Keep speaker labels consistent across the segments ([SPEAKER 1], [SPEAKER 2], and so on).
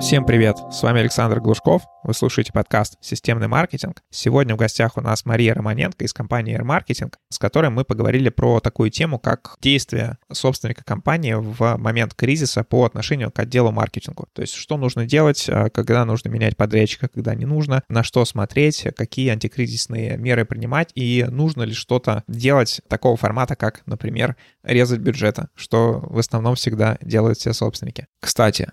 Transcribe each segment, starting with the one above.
[SPEAKER 1] Всем привет! С вами Александр Глушков. Вы слушаете подкаст «Системный маркетинг». Сегодня в гостях у нас Мария Романенко из компании Air Marketing, с которой мы поговорили про такую тему, как действия собственника компании в момент кризиса по отношению к отделу маркетингу. То есть, что нужно делать, а, когда нужно менять подрядчика, когда не нужно, на что смотреть, какие антикризисные меры принимать и нужно ли что-то делать такого формата, как, например, резать бюджета, что в основном всегда делают все собственники. Кстати,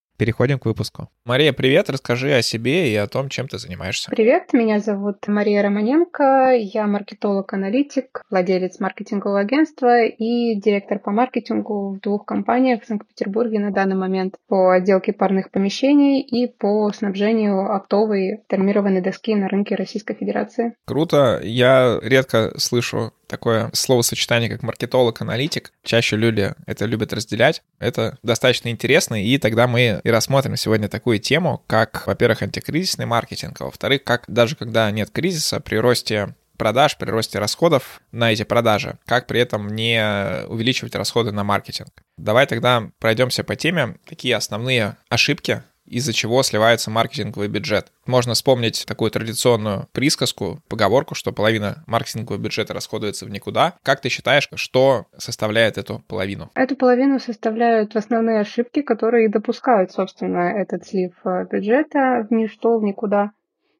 [SPEAKER 1] Переходим к выпуску. Мария, привет, расскажи о себе и о том, чем ты занимаешься.
[SPEAKER 2] Привет, меня зовут Мария Романенко, я маркетолог-аналитик, владелец маркетингового агентства и директор по маркетингу в двух компаниях в Санкт-Петербурге на данный момент по отделке парных помещений и по снабжению оптовой термированной доски на рынке Российской Федерации.
[SPEAKER 1] Круто, я редко слышу такое словосочетание, как маркетолог-аналитик. Чаще люди это любят разделять. Это достаточно интересно, и тогда мы и рассмотрим сегодня такую тему, как, во-первых, антикризисный маркетинг, а во-вторых, как даже когда нет кризиса, при росте продаж, при росте расходов на эти продажи, как при этом не увеличивать расходы на маркетинг. Давай тогда пройдемся по теме, какие основные ошибки из-за чего сливается маркетинговый бюджет. Можно вспомнить такую традиционную присказку, поговорку, что половина маркетингового бюджета расходуется в никуда. Как ты считаешь, что составляет эту половину?
[SPEAKER 2] Эту половину составляют основные ошибки, которые допускают, собственно, этот слив э, бюджета в ничто, в никуда.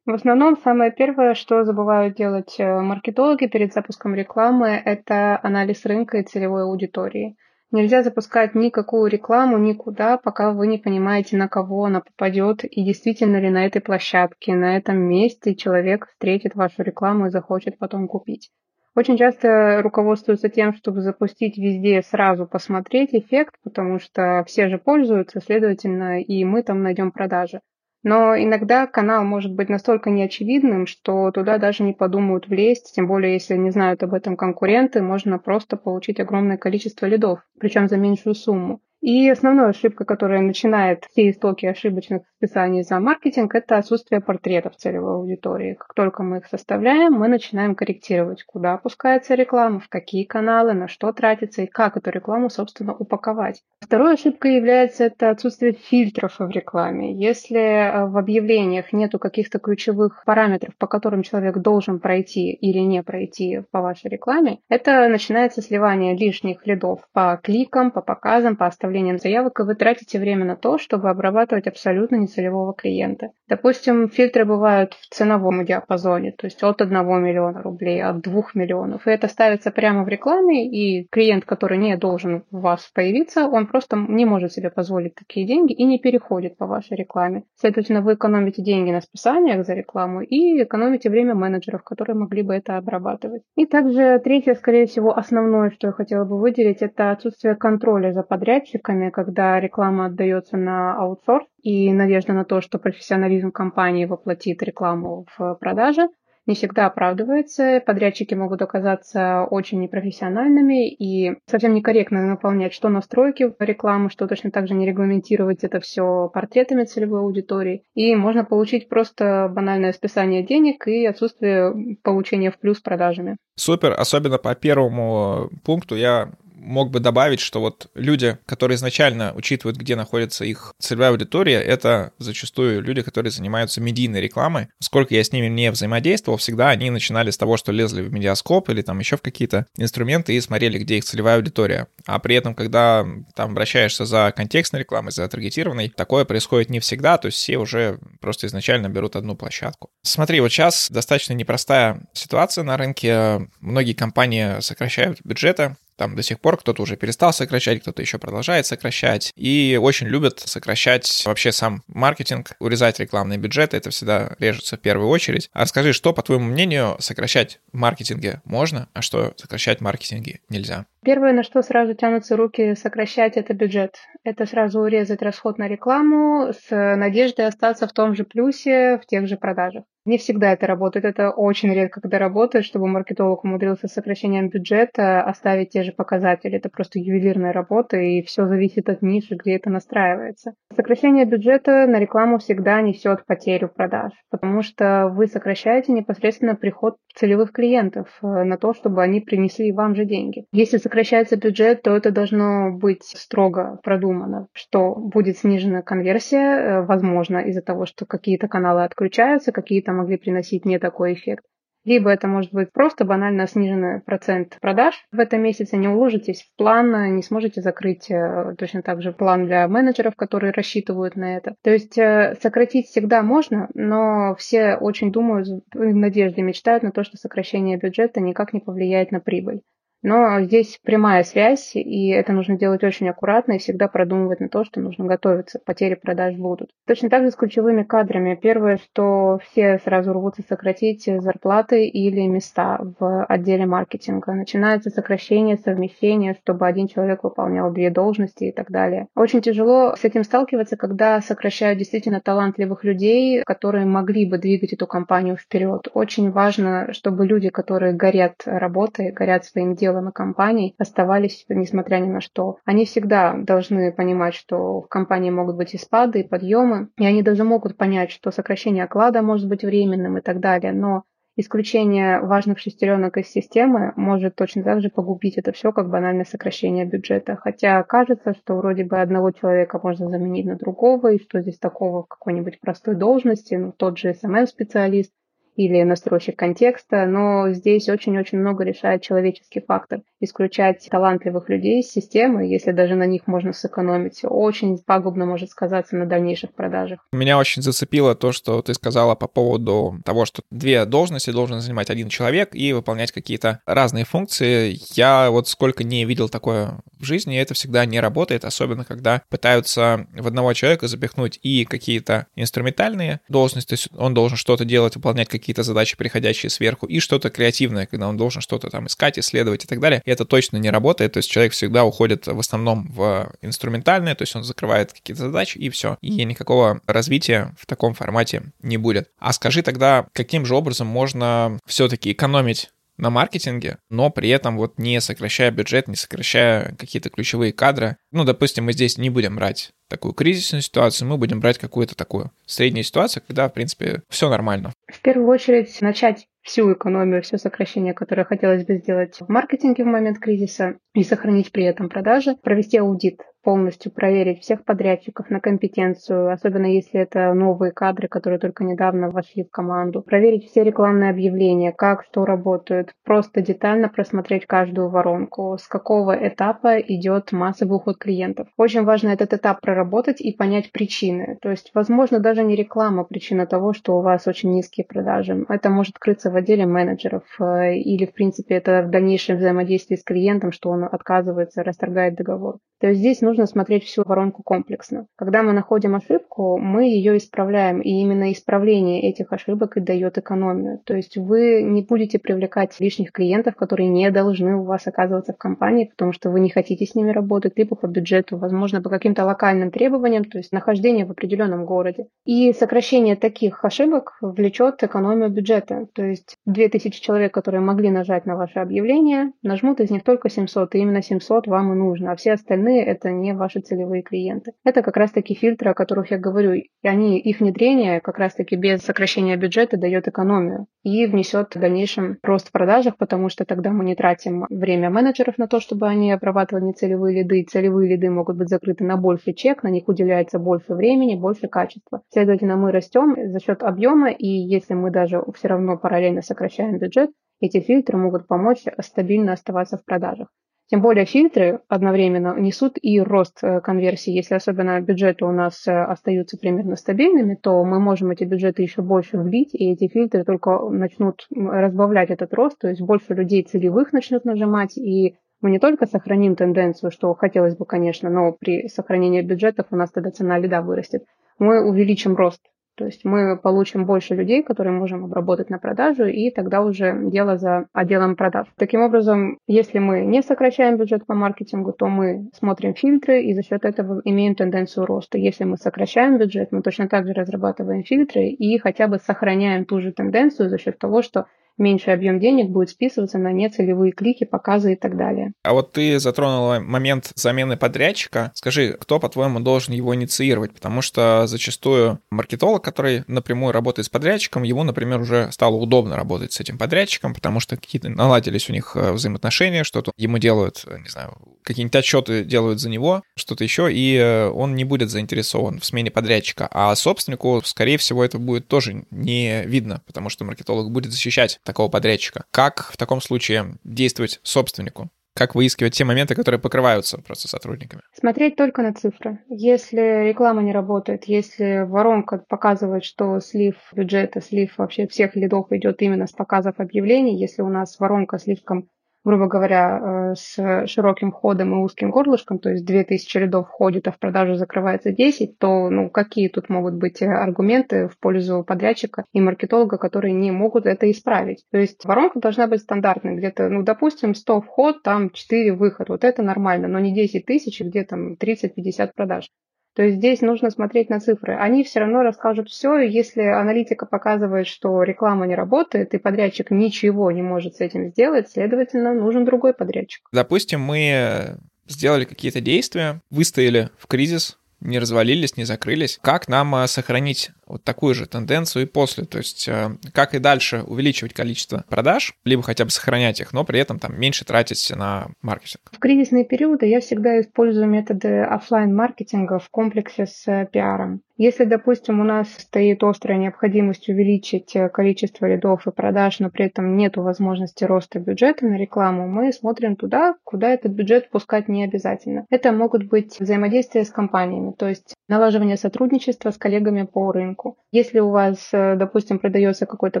[SPEAKER 2] В основном самое первое, что забывают делать э, маркетологи перед запуском рекламы, это анализ рынка и целевой аудитории – Нельзя запускать никакую рекламу никуда, пока вы не понимаете, на кого она попадет и действительно ли на этой площадке, на этом месте человек встретит вашу рекламу и захочет потом купить. Очень часто руководствуются тем, чтобы запустить везде сразу посмотреть эффект, потому что все же пользуются, следовательно, и мы там найдем продажи. Но иногда канал может быть настолько неочевидным, что туда даже не подумают влезть, тем более если не знают об этом конкуренты, можно просто получить огромное количество лидов, причем за меньшую сумму. И основная ошибка, которая начинает все истоки ошибочных списаний за маркетинг, это отсутствие портретов целевой аудитории. Как только мы их составляем, мы начинаем корректировать, куда опускается реклама, в какие каналы, на что тратится и как эту рекламу, собственно, упаковать. Второй ошибкой является это отсутствие фильтров в рекламе. Если э, в объявлениях нету каких-то ключевых параметров, по которым человек должен пройти или не пройти по вашей рекламе, это начинается сливание лишних лидов по кликам, по показам, по оставлению оформлением заявок, и вы тратите время на то, чтобы обрабатывать абсолютно нецелевого клиента. Допустим, фильтры бывают в ценовом диапазоне, то есть от 1 миллиона рублей, от 2 миллионов. И это ставится прямо в рекламе, и клиент, который не должен у вас появиться, он просто не может себе позволить такие деньги и не переходит по вашей рекламе. Следовательно, вы экономите деньги на списаниях за рекламу и экономите время менеджеров, которые могли бы это обрабатывать. И также третье, скорее всего, основное, что я хотела бы выделить, это отсутствие контроля за подрядчиком заказчиками, когда реклама отдается на аутсорс и надежда на то, что профессионализм компании воплотит рекламу в продаже, не всегда оправдывается. Подрядчики могут оказаться очень непрофессиональными и совсем некорректно наполнять что настройки рекламы, что точно так же не регламентировать это все портретами целевой аудитории. И можно получить просто банальное списание денег и отсутствие получения в плюс продажами.
[SPEAKER 1] Супер, особенно по первому пункту я мог бы добавить, что вот люди, которые изначально учитывают, где находится их целевая аудитория, это зачастую люди, которые занимаются медийной рекламой. Сколько я с ними не взаимодействовал, всегда они начинали с того, что лезли в медиаскоп или там еще в какие-то инструменты и смотрели, где их целевая аудитория. А при этом, когда там обращаешься за контекстной рекламой, за таргетированной, такое происходит не всегда, то есть все уже просто изначально берут одну площадку. Смотри, вот сейчас достаточно непростая ситуация на рынке. Многие компании сокращают бюджеты, там до сих пор кто-то уже перестал сокращать, кто-то еще продолжает сокращать. И очень любят сокращать вообще сам маркетинг, урезать рекламные бюджеты. Это всегда режется в первую очередь. А скажи, что, по твоему мнению, сокращать в маркетинге можно, а что сокращать в маркетинге нельзя?
[SPEAKER 2] Первое, на что сразу тянутся руки сокращать, это бюджет. Это сразу урезать расход на рекламу с надеждой остаться в том же плюсе, в тех же продажах. Не всегда это работает, это очень редко, когда работает, чтобы маркетолог умудрился с сокращением бюджета оставить те же показатели. Это просто ювелирная работа, и все зависит от ниши, где это настраивается. Сокращение бюджета на рекламу всегда несет потерю продаж, потому что вы сокращаете непосредственно приход целевых клиентов э, на то, чтобы они принесли вам же деньги. Если сокращается бюджет, то это должно быть строго продумано, что будет снижена конверсия, э, возможно, из-за того, что какие-то каналы отключаются, какие-то могли приносить не такой эффект. Либо это может быть просто банально сниженный процент продаж в этом месяце, не уложитесь в план, не сможете закрыть э, точно так же план для менеджеров, которые рассчитывают на это. То есть э, сократить всегда можно, но все очень думают, в надежде мечтают на то, что сокращение бюджета никак не повлияет на прибыль. Но здесь прямая связь, и это нужно делать очень аккуратно и всегда продумывать на то, что нужно готовиться, потери продаж будут. Точно так же с ключевыми кадрами. Первое, что все сразу рвутся сократить зарплаты или места в отделе маркетинга. Начинается сокращение, совмещение, чтобы один человек выполнял две должности и так далее. Очень тяжело с этим сталкиваться, когда сокращают действительно талантливых людей, которые могли бы двигать эту компанию вперед. Очень важно, чтобы люди, которые горят работой, горят своим делом, делом и компанией оставались, несмотря ни на что. Они всегда должны понимать, что в компании могут быть и спады, и подъемы, и они даже могут понять, что сокращение оклада может быть временным и так далее, но исключение важных шестеренок из системы может точно так же погубить это все, как банальное сокращение бюджета. Хотя кажется, что вроде бы одного человека можно заменить на другого, и что здесь такого какой-нибудь простой должности, ну, тот же SMM-специалист, или настройщик контекста, но здесь очень-очень много решает человеческий фактор. Исключать талантливых людей из системы, если даже на них можно сэкономить, очень пагубно может сказаться на дальнейших продажах.
[SPEAKER 1] Меня очень зацепило то, что ты сказала по поводу того, что две должности должен занимать один человек и выполнять какие-то разные функции. Я вот сколько не видел такое в жизни, это всегда не работает, особенно когда пытаются в одного человека запихнуть и какие-то инструментальные должности, он должен что-то делать, выполнять какие какие-то задачи, приходящие сверху, и что-то креативное, когда он должен что-то там искать, исследовать и так далее. И это точно не работает, то есть человек всегда уходит в основном в инструментальное, то есть он закрывает какие-то задачи и все. И никакого развития в таком формате не будет. А скажи тогда, каким же образом можно все-таки экономить на маркетинге, но при этом вот не сокращая бюджет, не сокращая какие-то ключевые кадры. Ну, допустим, мы здесь не будем брать такую кризисную ситуацию, мы будем брать какую-то такую среднюю ситуацию, когда, в принципе, все нормально.
[SPEAKER 2] В первую очередь начать всю экономию, все сокращение, которое хотелось бы сделать в маркетинге в момент кризиса и сохранить при этом продажи, провести аудит полностью проверить всех подрядчиков на компетенцию, особенно если это новые кадры, которые только недавно вошли в команду. Проверить все рекламные объявления, как что работает, просто детально просмотреть каждую воронку, с какого этапа идет массовый уход клиентов. Очень важно этот этап проработать и понять причины. То есть, возможно, даже не реклама причина того, что у вас очень низкие продажи. Это может крыться в отделе менеджеров э, или, в принципе, это в дальнейшем взаимодействии с клиентом, что он отказывается, расторгает договор. То есть здесь нужно смотреть всю воронку комплексно. Когда мы находим ошибку, мы ее исправляем, и именно исправление этих ошибок и дает экономию. То есть вы не будете привлекать лишних клиентов, которые не должны у вас оказываться в компании, потому что вы не хотите с ними работать, либо по бюджету, возможно, по каким-то локальным требованиям, то есть нахождение в определенном городе. И сокращение таких ошибок влечет экономию бюджета. То есть 2000 человек, которые могли нажать на ваше объявление, нажмут из них только 700, и именно 700 вам и нужно, а все остальные это не ваши целевые клиенты. Это как раз-таки фильтры, о которых я говорю. И они, их внедрение как раз-таки без сокращения бюджета дает экономию и внесет в дальнейшем рост в продажах, потому что тогда мы не тратим время менеджеров на то, чтобы они обрабатывали нецелевые лиды. Целевые лиды могут быть закрыты на больший чек, на них уделяется больше времени, больше качества. Следовательно, мы растем за счет объема, и если мы даже все равно параллельно сокращаем бюджет, эти фильтры могут помочь стабильно оставаться в продажах. Тем более фильтры одновременно несут и рост э, конверсии. Если особенно бюджеты у нас э, остаются примерно стабильными, то мы можем эти бюджеты еще больше влить, и эти фильтры только начнут разбавлять этот рост, то есть больше людей целевых начнут нажимать, и мы не только сохраним тенденцию, что хотелось бы, конечно, но при сохранении бюджетов у нас тогда цена лида вырастет, мы увеличим рост То есть мы получим больше людей, которые можем обработать на продажу, и тогда уже дело за отделом продаж. Таким образом, если мы не сокращаем бюджет по маркетингу, то мы смотрим фильтры и за счет этого имеем тенденцию роста. Если мы сокращаем бюджет, мы точно так же разрабатываем фильтры и хотя бы сохраняем ту же тенденцию за счет того, что меньший объем денег будет списываться на нецелевые клики, показы и так далее.
[SPEAKER 1] А вот ты затронула момент замены подрядчика. Скажи, кто, по-твоему, должен его инициировать? Потому что зачастую маркетолог, который напрямую работает с подрядчиком, ему, например, уже стало удобно работать с этим подрядчиком, потому что какие-то наладились у них э, взаимоотношения, что-то ему делают, не знаю, какие-нибудь отчеты делают за него, что-то еще, и э, он не будет заинтересован в смене подрядчика. А собственнику, скорее всего, это будет тоже не видно, потому что маркетолог будет защищать такого подрядчика. Как в таком случае действовать собственнику? Как выискивать те моменты, которые покрываются просто сотрудниками?
[SPEAKER 2] Смотреть только на цифры. Если реклама не работает, если воронка показывает, что слив бюджета, слив вообще всех лидов идет именно с показов объявлений, если у нас воронка слишком грубо говоря, э, с широким входом и узким горлышком, то есть 2000 рядов входит, а в продажу закрывается 10, то ну, какие тут могут быть аргументы в пользу подрядчика и маркетолога, которые не могут это исправить? То есть воронка должна быть стандартной, где-то, ну, допустим, 100 вход, там 4 выход, вот это нормально, но не 10 тысяч, где там 30-50 продаж. То есть здесь нужно смотреть на цифры. Они все равно расскажут все, и если аналитика показывает, что реклама не работает, и подрядчик ничего не может с этим сделать, следовательно, нужен другой подрядчик.
[SPEAKER 1] Допустим, мы сделали какие-то действия, выстояли в кризис, не развалились, не закрылись. Как нам а, сохранить вот такую же тенденцию и после? То есть а, как и дальше увеличивать количество продаж, либо хотя бы сохранять их, но при этом там меньше тратить на маркетинг?
[SPEAKER 2] В кризисные периоды я всегда использую методы офлайн маркетинга в комплексе с э, пиаром. Если, допустим, у нас стоит острая необходимость увеличить э, количество рядов и продаж, но при этом нет возможности роста бюджета на рекламу, мы смотрим туда, куда этот бюджет пускать не обязательно. Это могут быть взаимодействия с компаниями, то есть налаживание сотрудничества с коллегами по рынку. Если у вас, э, допустим, продается какой-то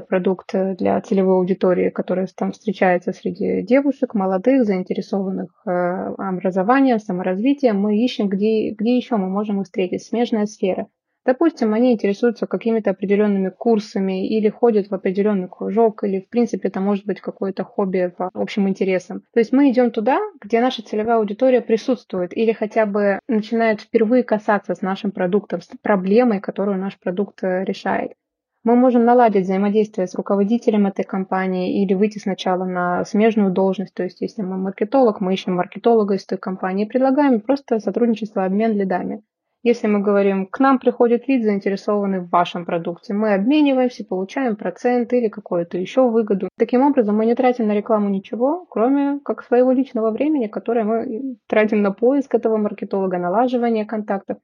[SPEAKER 2] продукт э, для целевой аудитории, которая там встречается среди девушек, молодых, заинтересованных образованием, саморазвитием, мы ищем, где, где еще мы можем их встретить. Смежная сфера. Допустим, они интересуются какими-то определенными курсами или ходят в определенный кружок, или, в принципе, это может быть какое-то хобби по общим интересам. То есть мы идем туда, где наша целевая аудитория присутствует или хотя бы начинает впервые касаться с нашим продуктом, с проблемой, которую наш продукт э, решает. Мы можем наладить взаимодействие с руководителем этой компании или выйти сначала на смежную должность. То есть, если мы маркетолог, мы ищем маркетолога из той компании и предлагаем просто сотрудничество, обмен лидами. Если мы говорим, к нам приходит лид, заинтересованный в вашем продукте, мы обмениваемся, получаем процент или какую-то еще выгоду. Таким образом, мы не тратим на рекламу ничего, кроме как своего личного времени, которое мы тратим на поиск этого маркетолога, налаживание контактов.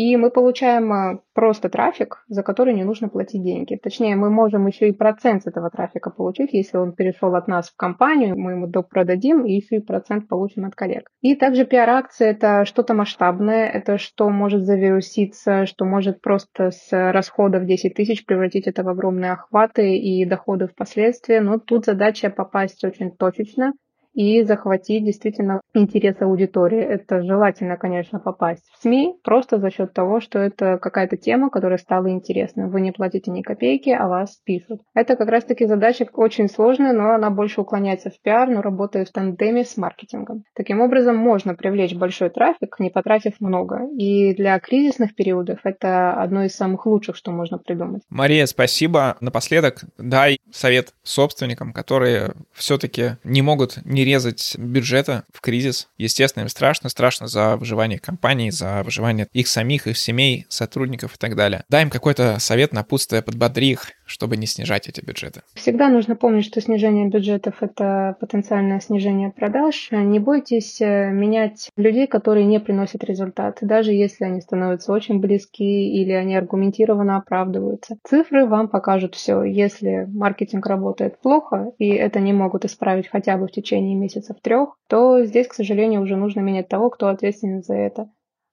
[SPEAKER 2] И мы получаем а, просто трафик, за который не нужно платить деньги. Точнее, мы можем еще и процент с этого трафика получить, если он перешел от нас в компанию, мы ему продадим и еще и процент получим от коллег. И также пиар-акции – это что-то масштабное, это что может завируситься, что может просто с расходов 10 тысяч превратить это в огромные охваты и доходы впоследствии. Но тут задача попасть очень точечно, и захватить действительно интерес аудитории. Это желательно, конечно, попасть в СМИ просто за счет того, что это какая-то тема, которая стала интересной. Вы не платите ни копейки, а вас пишут. Это как раз-таки задача очень сложная, но она больше уклоняется в пиар, но работает в тандеме с маркетингом. Таким образом, можно привлечь большой трафик, не потратив много. И для кризисных периодов это одно из самых лучших, что можно придумать.
[SPEAKER 1] Мария, спасибо. Напоследок дай совет собственникам, которые все-таки не могут не резать бюджета в кризис. Естественно, им страшно, страшно за выживание компании, за выживание их самих, их семей, сотрудников и так далее. Дай им какой-то совет, напутствие, подбодри их, чтобы не снижать эти бюджеты.
[SPEAKER 2] Всегда нужно помнить, что снижение бюджетов – это потенциальное снижение продаж. Не бойтесь э, менять людей, которые не приносят результат, даже если они становятся очень близки или они аргументированно оправдываются. Цифры вам покажут все. Если маркетинг работает плохо, и это не могут исправить хотя бы в течение месяцев трех, то здесь, к сожалению, уже нужно менять того, кто ответственен за это.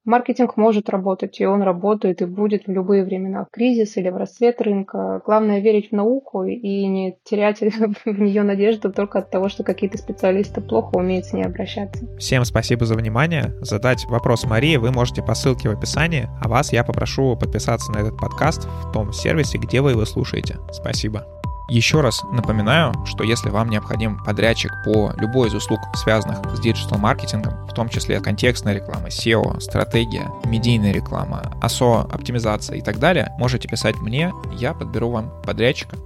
[SPEAKER 2] Маркетинг может работать, и он работает, и будет в любые времена, в кризис или в расцвет рынка. Главное верить в науку и не терять в нее надежду только от того, что какие-то специалисты плохо умеют с ней обращаться.
[SPEAKER 1] Всем спасибо за внимание. Задать вопрос Марии вы можете по ссылке в описании, а вас я попрошу подписаться на этот подкаст в том сервисе, где вы его слушаете. Спасибо. Еще раз напоминаю, что если вам необходим подрядчик по любой из услуг, связанных с диджитал-маркетингом, в том числе контекстная реклама, SEO, стратегия, медийная реклама, ASO, оптимизация и так далее, можете писать мне, я подберу вам подрядчика.